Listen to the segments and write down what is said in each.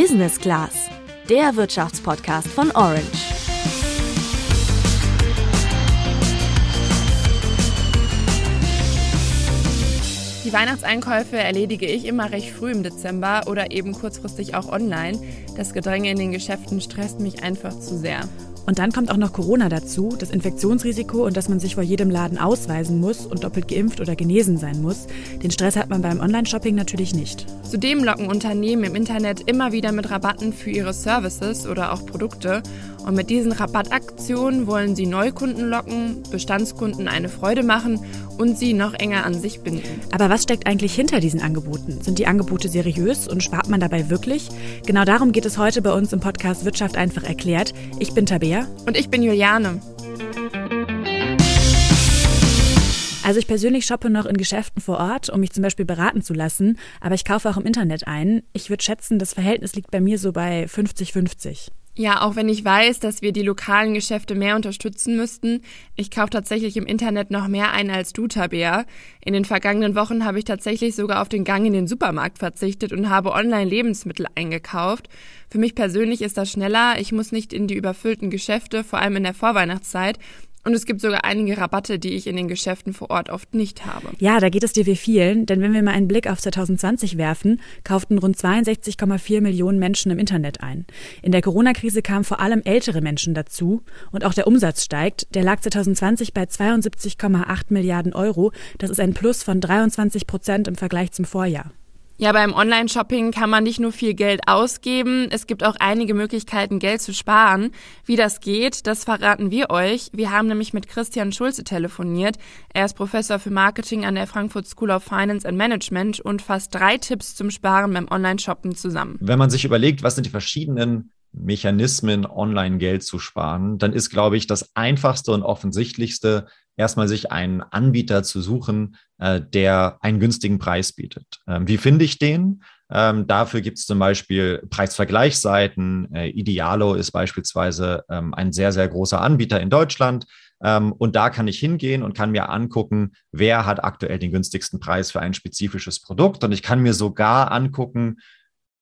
Business Class, der Wirtschaftspodcast von Orange. Die Weihnachtseinkäufe erledige ich immer recht früh im Dezember oder eben kurzfristig auch online. Das Gedränge in den Geschäften stresst mich einfach zu sehr. Und dann kommt auch noch Corona dazu, das Infektionsrisiko und dass man sich vor jedem Laden ausweisen muss und doppelt geimpft oder genesen sein muss. Den Stress hat man beim Online-Shopping natürlich nicht. Zudem locken Unternehmen im Internet immer wieder mit Rabatten für ihre Services oder auch Produkte. Und mit diesen Rabattaktionen wollen sie Neukunden locken, Bestandskunden eine Freude machen und sie noch enger an sich binden. Aber was steckt eigentlich hinter diesen Angeboten? Sind die Angebote seriös und spart man dabei wirklich? Genau darum geht es heute bei uns im Podcast Wirtschaft einfach erklärt. Ich bin Tabea und ich bin Juliane. Also ich persönlich shoppe noch in Geschäften vor Ort, um mich zum Beispiel beraten zu lassen, aber ich kaufe auch im Internet ein. Ich würde schätzen, das Verhältnis liegt bei mir so bei 50-50. Ja, auch wenn ich weiß, dass wir die lokalen Geschäfte mehr unterstützen müssten, ich kaufe tatsächlich im Internet noch mehr ein als du, Tabea. In den vergangenen Wochen habe ich tatsächlich sogar auf den Gang in den Supermarkt verzichtet und habe online Lebensmittel eingekauft. Für mich persönlich ist das schneller, ich muss nicht in die überfüllten Geschäfte, vor allem in der Vorweihnachtszeit, und es gibt sogar einige Rabatte, die ich in den Geschäften vor Ort oft nicht habe. Ja, da geht es dir wie vielen, denn wenn wir mal einen Blick auf 2020 werfen, kauften rund 62,4 Millionen Menschen im Internet ein. In der Corona-Krise kamen vor allem ältere Menschen dazu und auch der Umsatz steigt. Der lag 2020 bei 72,8 Milliarden Euro. Das ist ein Plus von 23 Prozent im Vergleich zum Vorjahr. Ja, beim Online-Shopping kann man nicht nur viel Geld ausgeben, es gibt auch einige Möglichkeiten, Geld zu sparen. Wie das geht, das verraten wir euch. Wir haben nämlich mit Christian Schulze telefoniert. Er ist Professor für Marketing an der Frankfurt School of Finance and Management und fasst drei Tipps zum Sparen beim Online-Shoppen zusammen. Wenn man sich überlegt, was sind die verschiedenen Mechanismen, online Geld zu sparen, dann ist, glaube ich, das einfachste und offensichtlichste, erstmal sich einen Anbieter zu suchen, äh, der einen günstigen Preis bietet. Ähm, wie finde ich den? Ähm, dafür gibt es zum Beispiel Preisvergleichsseiten. Äh, Idealo ist beispielsweise ähm, ein sehr, sehr großer Anbieter in Deutschland. Ähm, und da kann ich hingehen und kann mir angucken, wer hat aktuell den günstigsten Preis für ein spezifisches Produkt. Und ich kann mir sogar angucken,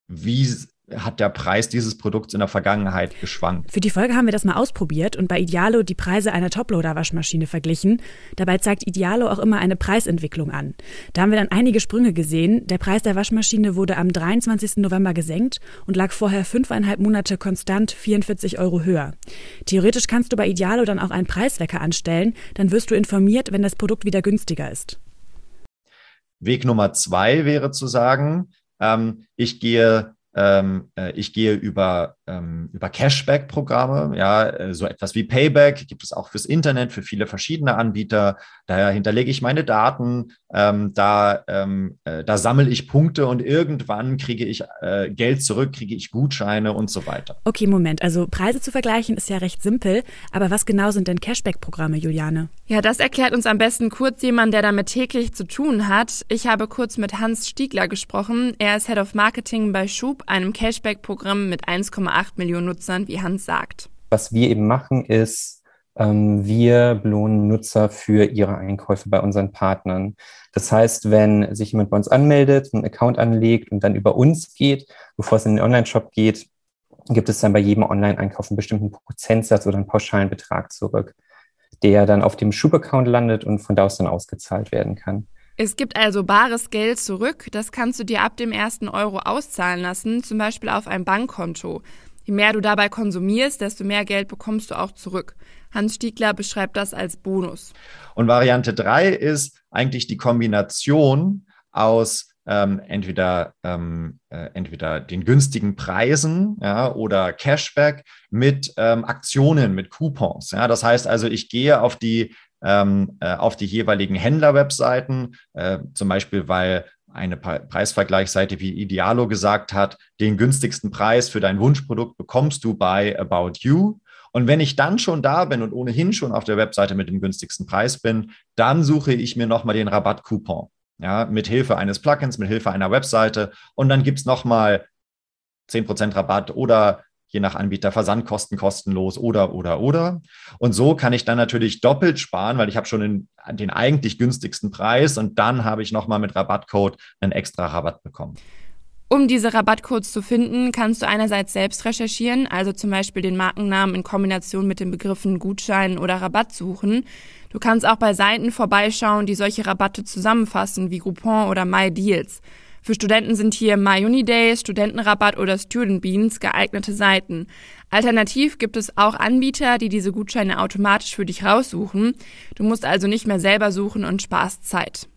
wie hat der Preis dieses Produkts in der Vergangenheit geschwankt. Für die Folge haben wir das mal ausprobiert und bei Idealo die Preise einer Toploader-Waschmaschine verglichen. Dabei zeigt Idealo auch immer eine Preisentwicklung an. Da haben wir dann einige Sprünge gesehen. Der Preis der Waschmaschine wurde am 23. November gesenkt und lag vorher fünfeinhalb Monate konstant 44 Euro höher. Theoretisch kannst du bei Idealo dann auch einen Preiswecker anstellen, dann wirst du informiert, wenn das Produkt wieder günstiger ist. Weg Nummer zwei wäre zu sagen, ähm, ich gehe ähm, äh, ich gehe über, ähm, über Cashback-Programme, ja, äh, so etwas wie Payback gibt es auch fürs Internet, für viele verschiedene Anbieter. Daher hinterlege ich meine Daten, ähm, da, ähm, äh, da sammle ich Punkte und irgendwann kriege ich äh, Geld zurück, kriege ich Gutscheine und so weiter. Okay, Moment. Also Preise zu vergleichen ist ja recht simpel, aber was genau sind denn Cashback-Programme, Juliane? Ja, das erklärt uns am besten kurz jemand, der damit täglich zu tun hat. Ich habe kurz mit Hans Stiegler gesprochen. Er ist Head of Marketing bei Schub, einem Cashback-Programm mit 1,8 Millionen Nutzern, wie Hans sagt. Was wir eben machen, ist, ähm, wir belohnen Nutzer für ihre Einkäufe bei unseren Partnern. Das heißt, wenn sich jemand bei uns anmeldet, einen Account anlegt und dann über uns geht, bevor es in den Online-Shop geht, gibt es dann bei jedem Online-Einkauf einen bestimmten Prozentsatz oder einen pauschalen Betrag zurück, der dann auf dem Schub-Account landet und von da aus dann ausgezahlt werden kann. Es gibt also bares Geld zurück. Das kannst du dir ab dem ersten Euro auszahlen lassen, zum Beispiel auf ein Bankkonto. Je mehr du dabei konsumierst, desto mehr Geld bekommst du auch zurück. Hans Stiegler beschreibt das als Bonus. Und Variante 3 ist eigentlich die Kombination aus ähm, entweder, ähm, äh, entweder den günstigen Preisen ja, oder Cashback mit ähm, Aktionen, mit Coupons. Ja. Das heißt also, ich gehe auf die, ähm, äh, auf die jeweiligen Händler-Webseiten, äh, zum Beispiel, weil eine Preisvergleichsseite wie Idealo gesagt hat, den günstigsten Preis für dein Wunschprodukt bekommst du bei About You. Und wenn ich dann schon da bin und ohnehin schon auf der Webseite mit dem günstigsten Preis bin, dann suche ich mir nochmal den Rabattcoupon. Ja, mit Hilfe eines Plugins, mit Hilfe einer Webseite. Und dann gibt es nochmal 10% Rabatt oder je nach Anbieter Versandkosten kostenlos oder, oder, oder. Und so kann ich dann natürlich doppelt sparen, weil ich habe schon den, den eigentlich günstigsten Preis und dann habe ich nochmal mit Rabattcode einen extra Rabatt bekommen. Um diese Rabattcodes zu finden, kannst du einerseits selbst recherchieren, also zum Beispiel den Markennamen in Kombination mit den Begriffen Gutschein oder Rabatt suchen. Du kannst auch bei Seiten vorbeischauen, die solche Rabatte zusammenfassen, wie Groupon oder My Deals. Für Studenten sind hier My Unidays, Studentenrabatt oder Student Beans geeignete Seiten. Alternativ gibt es auch Anbieter, die diese Gutscheine automatisch für dich raussuchen. Du musst also nicht mehr selber suchen und sparst Zeit.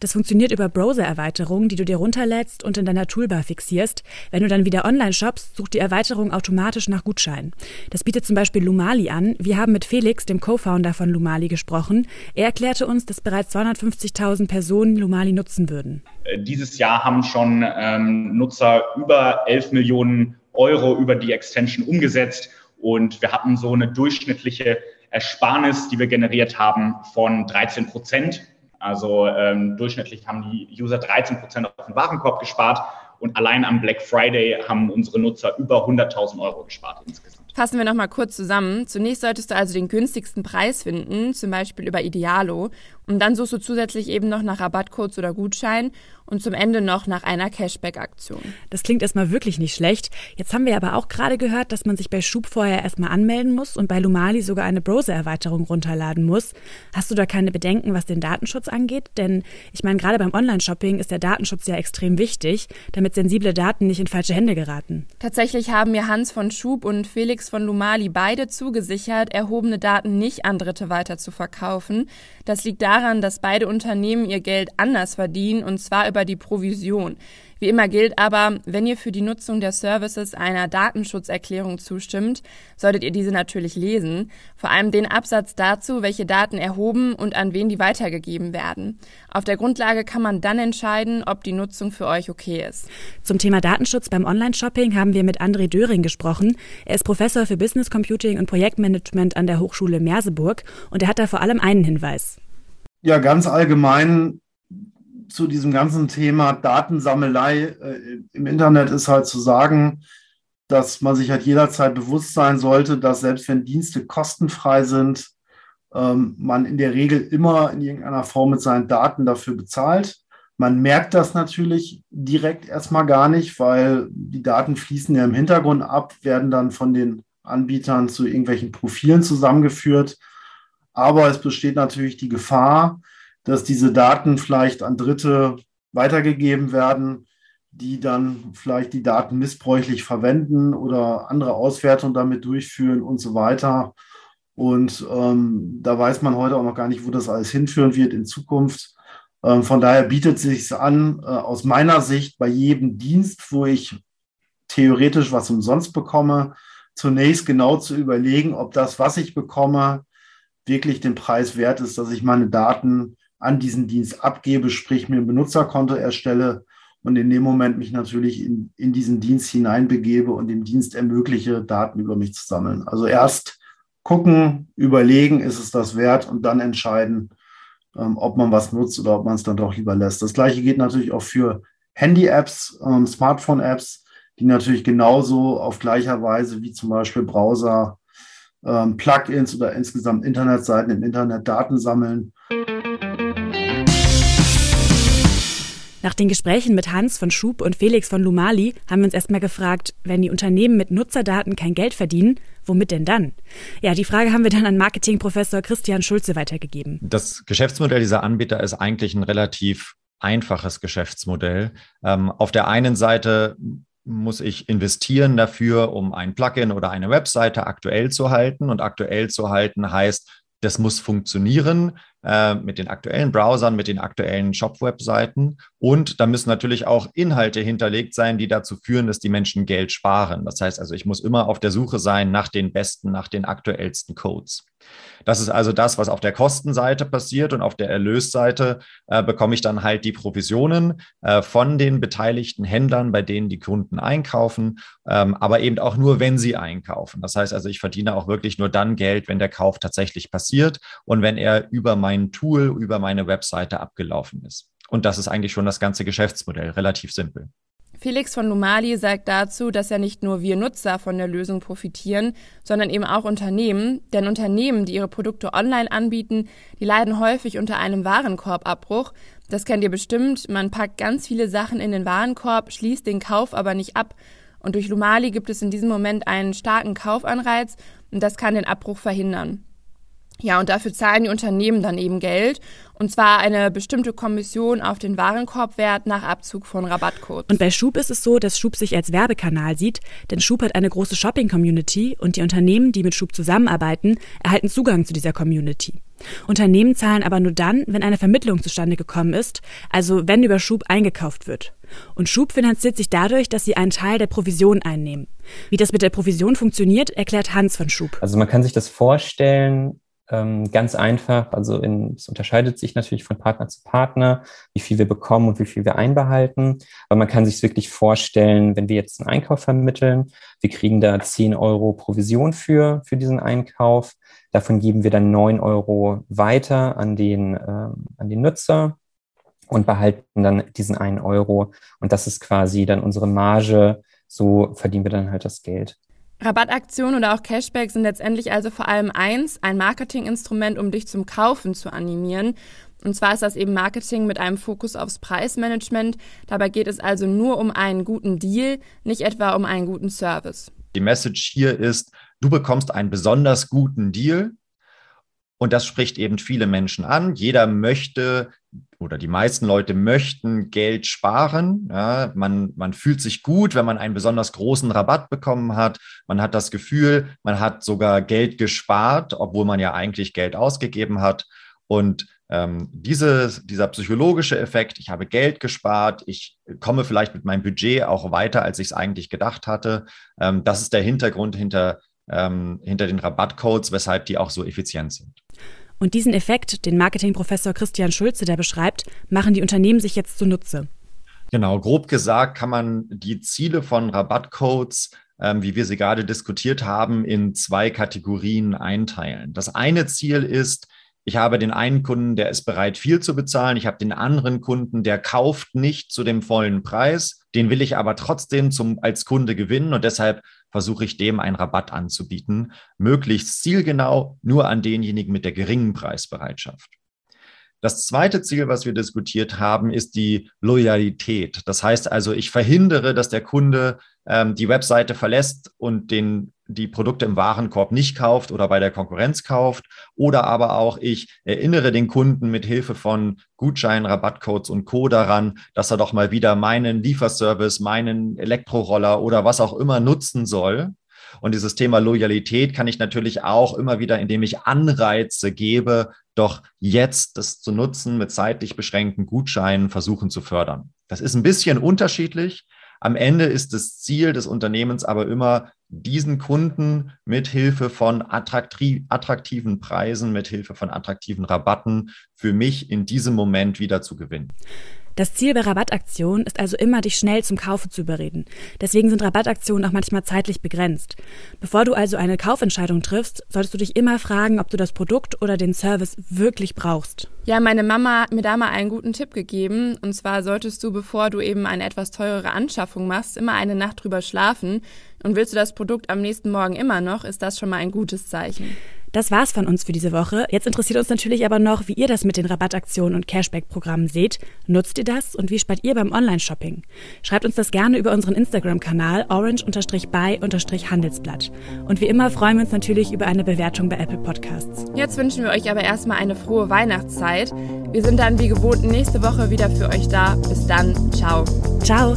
Das funktioniert über Browser-Erweiterungen, die du dir runterlädst und in deiner Toolbar fixierst. Wenn du dann wieder online shoppst, sucht die Erweiterung automatisch nach Gutscheinen. Das bietet zum Beispiel Lumali an. Wir haben mit Felix, dem Co-Founder von Lumali, gesprochen. Er erklärte uns, dass bereits 250.000 Personen Lumali nutzen würden. Äh, dieses Jahr haben schon ähm, Nutzer über 11 Millionen Euro über die Extension umgesetzt und wir hatten so eine durchschnittliche Ersparnis, die wir generiert haben, von 13 Prozent also ähm, durchschnittlich haben die User 13 Prozent auf den Warenkorb gespart und allein am Black Friday haben unsere Nutzer über 100.000 Euro gespart insgesamt. Fassen wir nochmal kurz zusammen. Zunächst solltest du also den günstigsten Preis finden, zum Beispiel über Idealo. Und dann suchst du zusätzlich eben noch nach Rabattcodes oder Gutscheinen und zum Ende noch nach einer Cashback-Aktion. Das klingt erstmal wirklich nicht schlecht. Jetzt haben wir aber auch gerade gehört, dass man sich bei Schub vorher erstmal anmelden muss und bei Lumali sogar eine Browser-Erweiterung runterladen muss. Hast du da keine Bedenken, was den Datenschutz angeht? Denn ich meine, gerade beim Online-Shopping ist der Datenschutz ja extrem wichtig, damit sensible Daten nicht in falsche Hände geraten. Tatsächlich haben mir Hans von Schub und Felix von Lumali beide zugesichert, erhobene Daten nicht an Dritte weiter zu verkaufen. Das liegt daran, dass beide Unternehmen ihr Geld anders verdienen und zwar über die Provision. Wie immer gilt aber, wenn ihr für die Nutzung der Services einer Datenschutzerklärung zustimmt, solltet ihr diese natürlich lesen, vor allem den Absatz dazu, welche Daten erhoben und an wen die weitergegeben werden. Auf der Grundlage kann man dann entscheiden, ob die Nutzung für euch okay ist. Zum Thema Datenschutz beim Online-Shopping haben wir mit André Döring gesprochen. Er ist Professor für Business Computing und Projektmanagement an der Hochschule Merseburg und er hat da vor allem einen Hinweis. Ja, ganz allgemein zu diesem ganzen Thema Datensammelei äh, im Internet ist halt zu sagen, dass man sich halt jederzeit bewusst sein sollte, dass selbst wenn Dienste kostenfrei sind, ähm, man in der Regel immer in irgendeiner Form mit seinen Daten dafür bezahlt. Man merkt das natürlich direkt erstmal gar nicht, weil die Daten fließen ja im Hintergrund ab, werden dann von den Anbietern zu irgendwelchen Profilen zusammengeführt. Aber es besteht natürlich die Gefahr, dass diese Daten vielleicht an Dritte weitergegeben werden, die dann vielleicht die Daten missbräuchlich verwenden oder andere Auswertungen damit durchführen und so weiter. Und ähm, da weiß man heute auch noch gar nicht, wo das alles hinführen wird in Zukunft. Ähm, von daher bietet es sich an, äh, aus meiner Sicht bei jedem Dienst, wo ich theoretisch was umsonst bekomme, zunächst genau zu überlegen, ob das, was ich bekomme, wirklich den Preis wert ist, dass ich meine Daten an diesen Dienst abgebe, sprich mir ein Benutzerkonto erstelle und in dem Moment mich natürlich in, in diesen Dienst hineinbegebe und dem Dienst ermögliche, Daten über mich zu sammeln. Also erst gucken, überlegen, ist es das wert und dann entscheiden, ähm, ob man was nutzt oder ob man es dann doch lieber lässt. Das gleiche geht natürlich auch für Handy-Apps, ähm, Smartphone-Apps, die natürlich genauso auf gleicher Weise wie zum Beispiel Browser, ähm, Plugins oder insgesamt Internetseiten im Internet Daten sammeln. Nach den Gesprächen mit Hans von Schub und Felix von Lumali haben wir uns erstmal gefragt, wenn die Unternehmen mit Nutzerdaten kein Geld verdienen, womit denn dann? Ja, die Frage haben wir dann an Marketingprofessor Christian Schulze weitergegeben. Das Geschäftsmodell dieser Anbieter ist eigentlich ein relativ einfaches Geschäftsmodell. Ähm, auf der einen Seite muss ich investieren dafür, um ein Plugin oder eine Webseite aktuell zu halten. Und aktuell zu halten heißt, das muss funktionieren äh, mit den aktuellen Browsern, mit den aktuellen Shop-Webseiten. Und da müssen natürlich auch Inhalte hinterlegt sein, die dazu führen, dass die Menschen Geld sparen. Das heißt also, ich muss immer auf der Suche sein nach den besten, nach den aktuellsten Codes. Das ist also das, was auf der Kostenseite passiert und auf der Erlösseite äh, bekomme ich dann halt die Provisionen äh, von den beteiligten Händlern, bei denen die Kunden einkaufen, ähm, aber eben auch nur, wenn sie einkaufen. Das heißt also, ich verdiene auch wirklich nur dann Geld, wenn der Kauf tatsächlich passiert und wenn er über mein Tool, über meine Webseite abgelaufen ist. Und das ist eigentlich schon das ganze Geschäftsmodell, relativ simpel. Felix von Lumali sagt dazu, dass ja nicht nur wir Nutzer von der Lösung profitieren, sondern eben auch Unternehmen. Denn Unternehmen, die ihre Produkte online anbieten, die leiden häufig unter einem Warenkorbabbruch. Das kennt ihr bestimmt. Man packt ganz viele Sachen in den Warenkorb, schließt den Kauf aber nicht ab. Und durch Lumali gibt es in diesem Moment einen starken Kaufanreiz und das kann den Abbruch verhindern. Ja, und dafür zahlen die Unternehmen dann eben Geld. Und zwar eine bestimmte Kommission auf den Warenkorbwert nach Abzug von Rabattcodes. Und bei Schub ist es so, dass Schub sich als Werbekanal sieht, denn Schub hat eine große Shopping-Community und die Unternehmen, die mit Schub zusammenarbeiten, erhalten Zugang zu dieser Community. Unternehmen zahlen aber nur dann, wenn eine Vermittlung zustande gekommen ist, also wenn über Schub eingekauft wird. Und Schub finanziert sich dadurch, dass sie einen Teil der Provision einnehmen. Wie das mit der Provision funktioniert, erklärt Hans von Schub. Also man kann sich das vorstellen, ganz einfach. Also in, es unterscheidet sich natürlich von Partner zu Partner, wie viel wir bekommen und wie viel wir einbehalten. Aber man kann sich wirklich vorstellen, wenn wir jetzt einen Einkauf vermitteln, wir kriegen da 10 Euro Provision für, für diesen Einkauf. Davon geben wir dann 9 Euro weiter an den, äh, an den Nutzer und behalten dann diesen einen Euro. Und das ist quasi dann unsere Marge. So verdienen wir dann halt das Geld. Rabattaktionen oder auch Cashback sind letztendlich also vor allem eins, ein Marketinginstrument, um dich zum Kaufen zu animieren. Und zwar ist das eben Marketing mit einem Fokus aufs Preismanagement. Dabei geht es also nur um einen guten Deal, nicht etwa um einen guten Service. Die Message hier ist, du bekommst einen besonders guten Deal und das spricht eben viele Menschen an. Jeder möchte oder die meisten Leute möchten Geld sparen. Ja, man, man fühlt sich gut, wenn man einen besonders großen Rabatt bekommen hat. Man hat das Gefühl, man hat sogar Geld gespart, obwohl man ja eigentlich Geld ausgegeben hat. Und ähm, diese, dieser psychologische Effekt, ich habe Geld gespart, ich komme vielleicht mit meinem Budget auch weiter, als ich es eigentlich gedacht hatte. Ähm, das ist der Hintergrund hinter, ähm, hinter den Rabattcodes, weshalb die auch so effizient sind. Und diesen Effekt, den Marketingprofessor Christian Schulze der beschreibt, machen die Unternehmen sich jetzt zunutze. Genau, grob gesagt kann man die Ziele von Rabattcodes, ähm, wie wir sie gerade diskutiert haben, in zwei Kategorien einteilen. Das eine Ziel ist, ich habe den einen Kunden, der ist bereit, viel zu bezahlen. Ich habe den anderen Kunden, der kauft nicht zu dem vollen Preis. Den will ich aber trotzdem zum, als Kunde gewinnen und deshalb versuche ich dem einen Rabatt anzubieten, möglichst zielgenau nur an denjenigen mit der geringen Preisbereitschaft. Das zweite Ziel, was wir diskutiert haben, ist die Loyalität. Das heißt also, ich verhindere, dass der Kunde ähm, die Webseite verlässt und den, die Produkte im Warenkorb nicht kauft oder bei der Konkurrenz kauft. Oder aber auch ich erinnere den Kunden mit Hilfe von Gutscheinen, Rabattcodes und Co. daran, dass er doch mal wieder meinen Lieferservice, meinen Elektroroller oder was auch immer nutzen soll. Und dieses Thema Loyalität kann ich natürlich auch immer wieder, indem ich Anreize gebe, doch jetzt das zu nutzen mit zeitlich beschränkten Gutscheinen versuchen zu fördern. Das ist ein bisschen unterschiedlich. Am Ende ist das Ziel des Unternehmens aber immer, diesen Kunden mit Hilfe von attraktiven Preisen, mit Hilfe von attraktiven Rabatten für mich in diesem Moment wieder zu gewinnen. Das Ziel bei Rabattaktionen ist also immer, dich schnell zum Kaufen zu überreden. Deswegen sind Rabattaktionen auch manchmal zeitlich begrenzt. Bevor du also eine Kaufentscheidung triffst, solltest du dich immer fragen, ob du das Produkt oder den Service wirklich brauchst. Ja, meine Mama hat mir da mal einen guten Tipp gegeben. Und zwar solltest du, bevor du eben eine etwas teurere Anschaffung machst, immer eine Nacht drüber schlafen. Und willst du das Produkt am nächsten Morgen immer noch, ist das schon mal ein gutes Zeichen. Das war's von uns für diese Woche. Jetzt interessiert uns natürlich aber noch, wie ihr das mit den Rabattaktionen und Cashback-Programmen seht. Nutzt ihr das und wie spart ihr beim Online-Shopping? Schreibt uns das gerne über unseren Instagram-Kanal orange-by-handelsblatt. Und wie immer freuen wir uns natürlich über eine Bewertung bei Apple Podcasts. Jetzt wünschen wir euch aber erstmal eine frohe Weihnachtszeit. Wir sind dann wie gewohnt nächste Woche wieder für euch da. Bis dann. Ciao. Ciao.